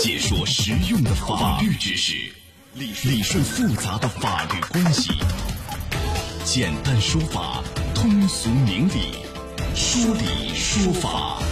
解说实用的法律知识，理理顺复杂的法律关系，简单说法，通俗明理，说理说法。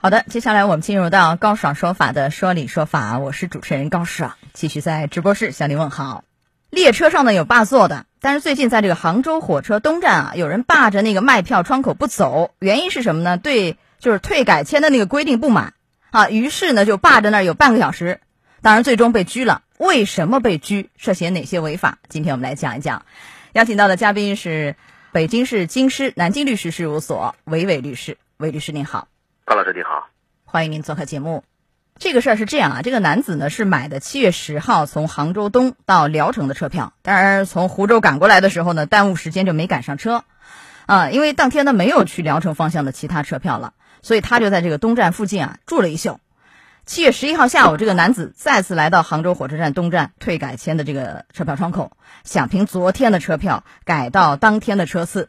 好的，接下来我们进入到高爽说法的说理说法，我是主持人高爽，继续在直播室向您问好。列车上呢有霸座的，但是最近在这个杭州火车东站啊，有人霸着那个卖票窗口不走，原因是什么呢？对，就是退改签的那个规定不满啊，于是呢就霸着那儿有半个小时，当然最终被拘了。为什么被拘？涉嫌哪些违法？今天我们来讲一讲。邀请到的嘉宾是北京市京师南京律师事务所韦伟律师，韦律师您好，高老师您好，欢迎您做客节目。这个事儿是这样啊，这个男子呢是买的七月十号从杭州东到聊城的车票，当然从湖州赶过来的时候呢，耽误时间就没赶上车，啊，因为当天呢没有去聊城方向的其他车票了，所以他就在这个东站附近啊住了一宿。七月十一号下午，这个男子再次来到杭州火车站东站退改签的这个车票窗口，想凭昨天的车票改到当天的车次，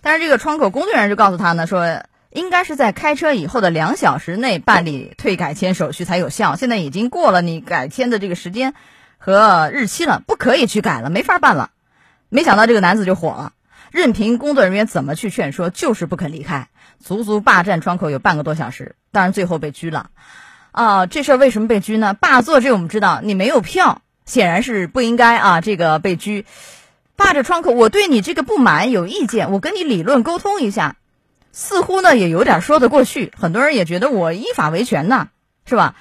但是这个窗口工作人员就告诉他呢说。应该是在开车以后的两小时内办理退改签手续才有效。现在已经过了你改签的这个时间和日期了，不可以去改了，没法办了。没想到这个男子就火了，任凭工作人员怎么去劝说，就是不肯离开，足足霸占窗口有半个多小时。当然最后被拘了。啊，这事儿为什么被拘呢？霸座这我们知道，你没有票，显然是不应该啊。这个被拘，霸着窗口，我对你这个不满有意见，我跟你理论沟通一下。似乎呢也有点说得过去，很多人也觉得我依法维权呢，是吧？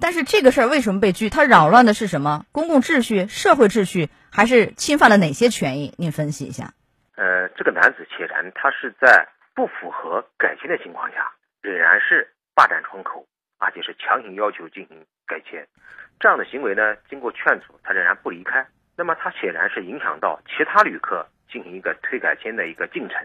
但是这个事儿为什么被拘？它扰乱的是什么？公共秩序、社会秩序，还是侵犯了哪些权益？您分析一下。呃，这个男子显然他是在不符合改签的情况下，仍然是霸占窗口，而且是强行要求进行改签。这样的行为呢，经过劝阻，他仍然不离开。那么他显然是影响到其他旅客进行一个退改签的一个进程。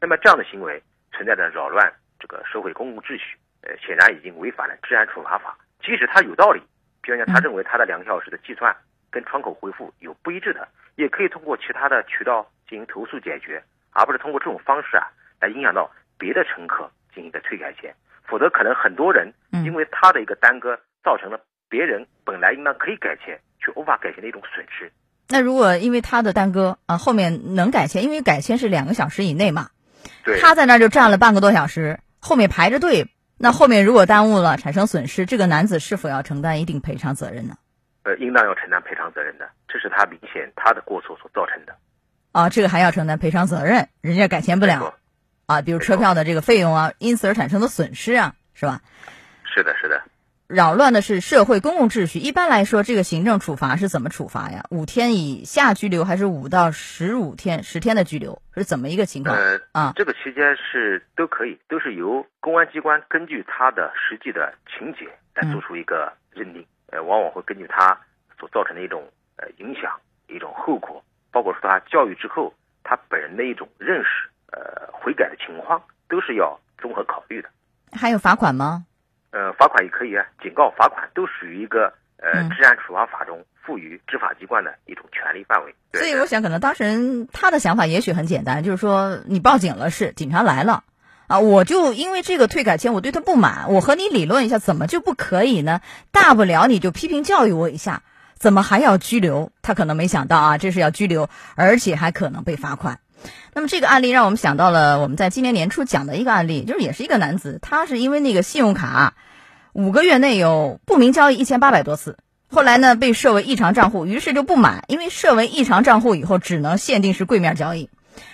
那么这样的行为。存在着扰乱这个社会公共秩序，呃，显然已经违反了治安处罚法。即使他有道理，比方讲他认为他的两个小时的计算跟窗口回复有不一致的，也可以通过其他的渠道进行投诉解决，而不是通过这种方式啊来影响到别的乘客进行的退改签。否则，可能很多人因为他的一个耽搁，造成了别人本来应当可以改签却无法改签的一种损失。那如果因为他的耽搁啊，后面能改签，因为改签是两个小时以内嘛。他在那儿就站了半个多小时，后面排着队。那后面如果耽误了，产生损失，这个男子是否要承担一定赔偿责任呢？呃，应当要承担赔偿责任的，这是他明显他的过错所造成的。啊，这个还要承担赔偿责任，人家改签不了啊，比如车票的这个费用啊，因此而产生的损失啊，是吧？是的，是的。扰乱的是社会公共秩序。一般来说，这个行政处罚是怎么处罚呀？五天以下拘留，还是五到十五天、十天的拘留？是怎么一个情况？呃啊，这个期间是都可以，都是由公安机关根据他的实际的情节来做出一个认定。呃，往往会根据他所造成的一种呃影响、一种后果，包括说他教育之后他本人的一种认识、呃悔改的情况，都是要综合考虑的。还有罚款吗？呃，罚款也可以啊，警告、罚款都属于一个呃治安处罚法中赋予执法机关的一种权利范围。所以我想，可能当事人他的想法也许很简单，就是说你报警了，是警察来了啊，我就因为这个退改签，我对他不满，我和你理论一下，怎么就不可以呢？大不了你就批评教育我一下，怎么还要拘留？他可能没想到啊，这是要拘留，而且还可能被罚款。那么这个案例让我们想到了我们在今年年初讲的一个案例，就是也是一个男子，他是因为那个信用卡五个月内有不明交易一千八百多次，后来呢被设为异常账户，于是就不满，因为设为异常账户以后只能限定是柜面交易，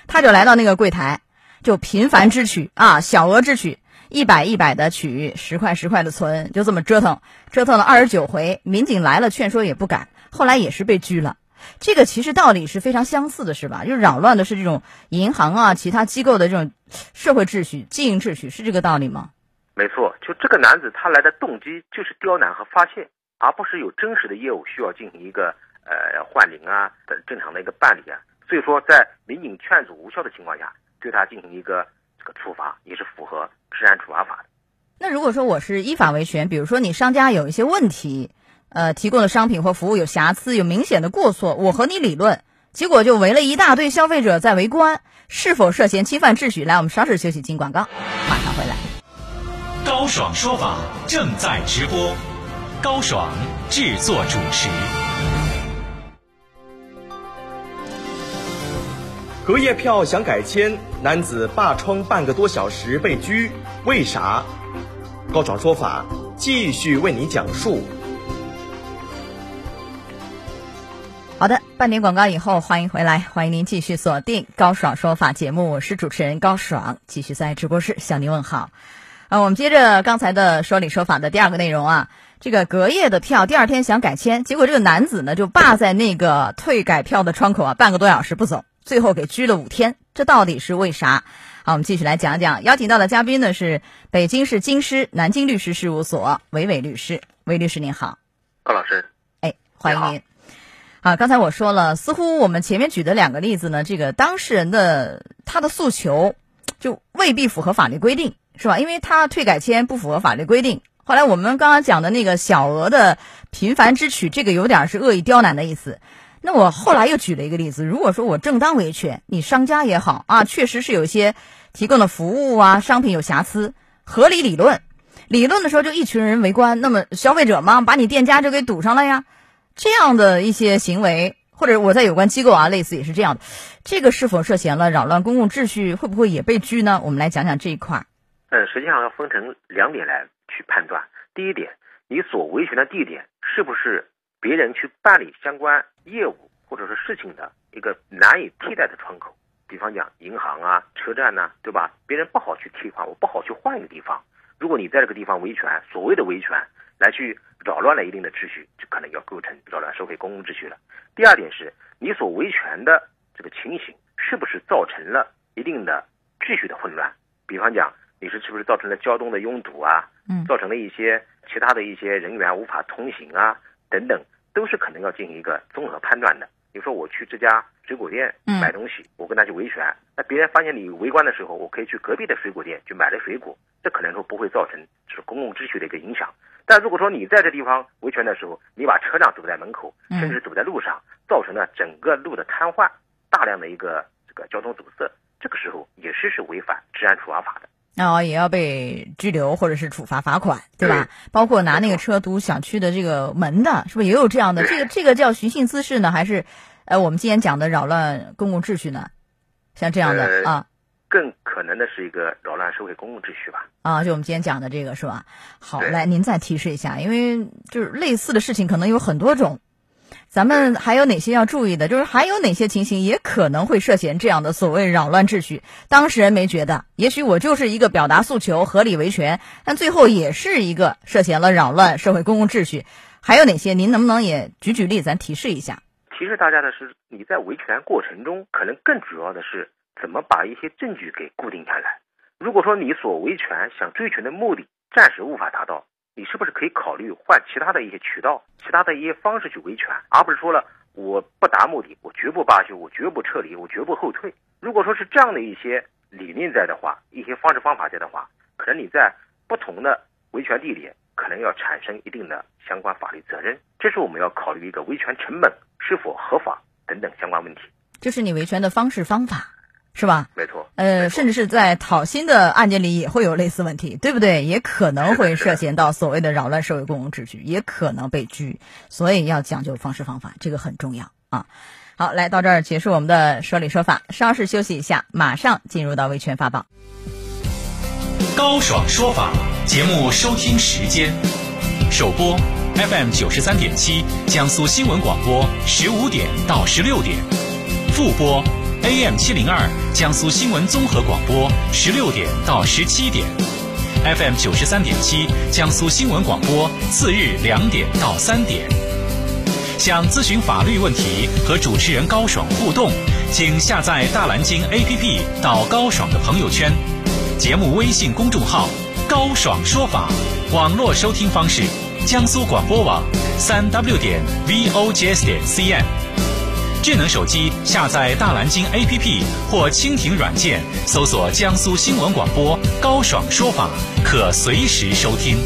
他就来到那个柜台，就频繁支取啊，小额支取，一百一百的取，十块十块的存，就这么折腾，折腾了二十九回，民警来了劝说也不改，后来也是被拘了。这个其实道理是非常相似的，是吧？就扰乱的是这种银行啊、其他机构的这种社会秩序、经营秩序，是这个道理吗？没错，就这个男子他来的动机就是刁难和发泄，而不是有真实的业务需要进行一个呃换领啊等正常的一个办理啊。所以说，在民警劝阻无效的情况下，对他进行一个这个处罚，也是符合治安处罚法的。那如果说我是依法维权，比如说你商家有一些问题。呃，提供的商品或服务有瑕疵、有明显的过错，我和你理论，结果就围了一大堆消费者在围观，是否涉嫌侵犯秩序？来，我们稍事休息，进广告，马上回来。高爽说法正在直播。高爽制作主持。隔夜票想改签，男子霸窗半个多小时被拘，为啥？高爽说法继续为你讲述。好的，半点广告以后，欢迎回来，欢迎您继续锁定高爽说法节目，我是主持人高爽，继续在直播室向您问好。啊，我们接着刚才的说理说法的第二个内容啊，这个隔夜的票，第二天想改签，结果这个男子呢就霸在那个退改票的窗口啊，半个多小时不走。最后给拘了五天，这到底是为啥？好，我们继续来讲讲。邀请到的嘉宾呢是北京市京师南京律师事务所韦伟律师，韦律师您好，高老师，哎，欢迎您。啊，刚才我说了，似乎我们前面举的两个例子呢，这个当事人的他的诉求就未必符合法律规定，是吧？因为他退改签不符合法律规定。后来我们刚刚讲的那个小额的频繁支取，这个有点是恶意刁难的意思。那我后来又举了一个例子，如果说我正当维权，你商家也好啊，确实是有一些提供的服务啊、商品有瑕疵，合理理论，理论的时候就一群人围观，那么消费者嘛，把你店家就给堵上了呀，这样的一些行为，或者我在有关机构啊，类似也是这样的，这个是否涉嫌了扰乱公共秩序，会不会也被拘呢？我们来讲讲这一块儿。嗯，实际上要分成两点来去判断，第一点，你所维权的地点是不是？别人去办理相关业务或者是事情的一个难以替代的窗口，比方讲银行啊、车站呐，对吧？别人不好去替换，我不好去换一个地方。如果你在这个地方维权，所谓的维权来去扰乱了一定的秩序，就可能要构成扰乱社会公共秩序了。第二点是你所维权的这个情形是不是造成了一定的秩序的混乱？比方讲你是是不是造成了交通的拥堵啊？嗯，造成了一些其他的一些人员无法通行啊等等。都是可能要进行一个综合判断的。比如说，我去这家水果店买东西，我跟他去维权，那别人发现你围观的时候，我可以去隔壁的水果店去买了水果，这可能说不会造成就是公共秩序的一个影响。但如果说你在这地方维权的时候，你把车辆堵在门口，甚至堵在路上，造成了整个路的瘫痪，大量的一个这个交通堵塞，这个时候也是是违反治安处罚法的。哦，也要被拘留或者是处罚罚款，对吧？包括拿那个车堵小区的这个门的，是不是也有这样的？这个这个叫寻衅滋事呢，还是呃我们今天讲的扰乱公共秩序呢？像这样的啊，更可能的是一个扰乱社会公共秩序吧？啊，就我们今天讲的这个是吧？好，来您再提示一下，因为就是类似的事情可能有很多种。咱们还有哪些要注意的？就是还有哪些情形也可能会涉嫌这样的所谓扰乱秩序？当事人没觉得，也许我就是一个表达诉求、合理维权，但最后也是一个涉嫌了扰乱社会公共秩序。还有哪些？您能不能也举举例，咱提示一下？提示大家的是，你在维权过程中，可能更主要的是怎么把一些证据给固定下来。如果说你所维权想追求的目的暂时无法达到。你是不是可以考虑换其他的一些渠道、其他的一些方式去维权，而不是说了我不达目的，我绝不罢休，我绝不撤离，我绝不后退。如果说是这样的一些理念在的话，一些方式方法在的话，可能你在不同的维权地点，可能要产生一定的相关法律责任。这是我们要考虑一个维权成本是否合法等等相关问题。这是你维权的方式方法。是吧？没错。呃，甚至是在讨薪的案件里也会有类似问题，对不对？也可能会涉嫌到所谓的扰乱社会公共秩序，也可能被拘。所以要讲究方式方法，这个很重要啊。好，来到这儿结束我们的说理说法，稍事休息一下，马上进入到维权法宝。高爽说法节目收听时间：首播 FM 九十三点七，江苏新闻广播十五点到十六点；复播。AM 七零二，江苏新闻综合广播，十六点到十七点；FM 九十三点七，江苏新闻广播，次日两点到三点。想咨询法律问题和主持人高爽互动，请下载大蓝鲸 APP 到高爽的朋友圈，节目微信公众号“高爽说法”，网络收听方式：江苏广播网三 W 点 VOGS 点 CN。智能手机下载大蓝鲸 APP 或蜻蜓软件，搜索江苏新闻广播高爽说法，可随时收听。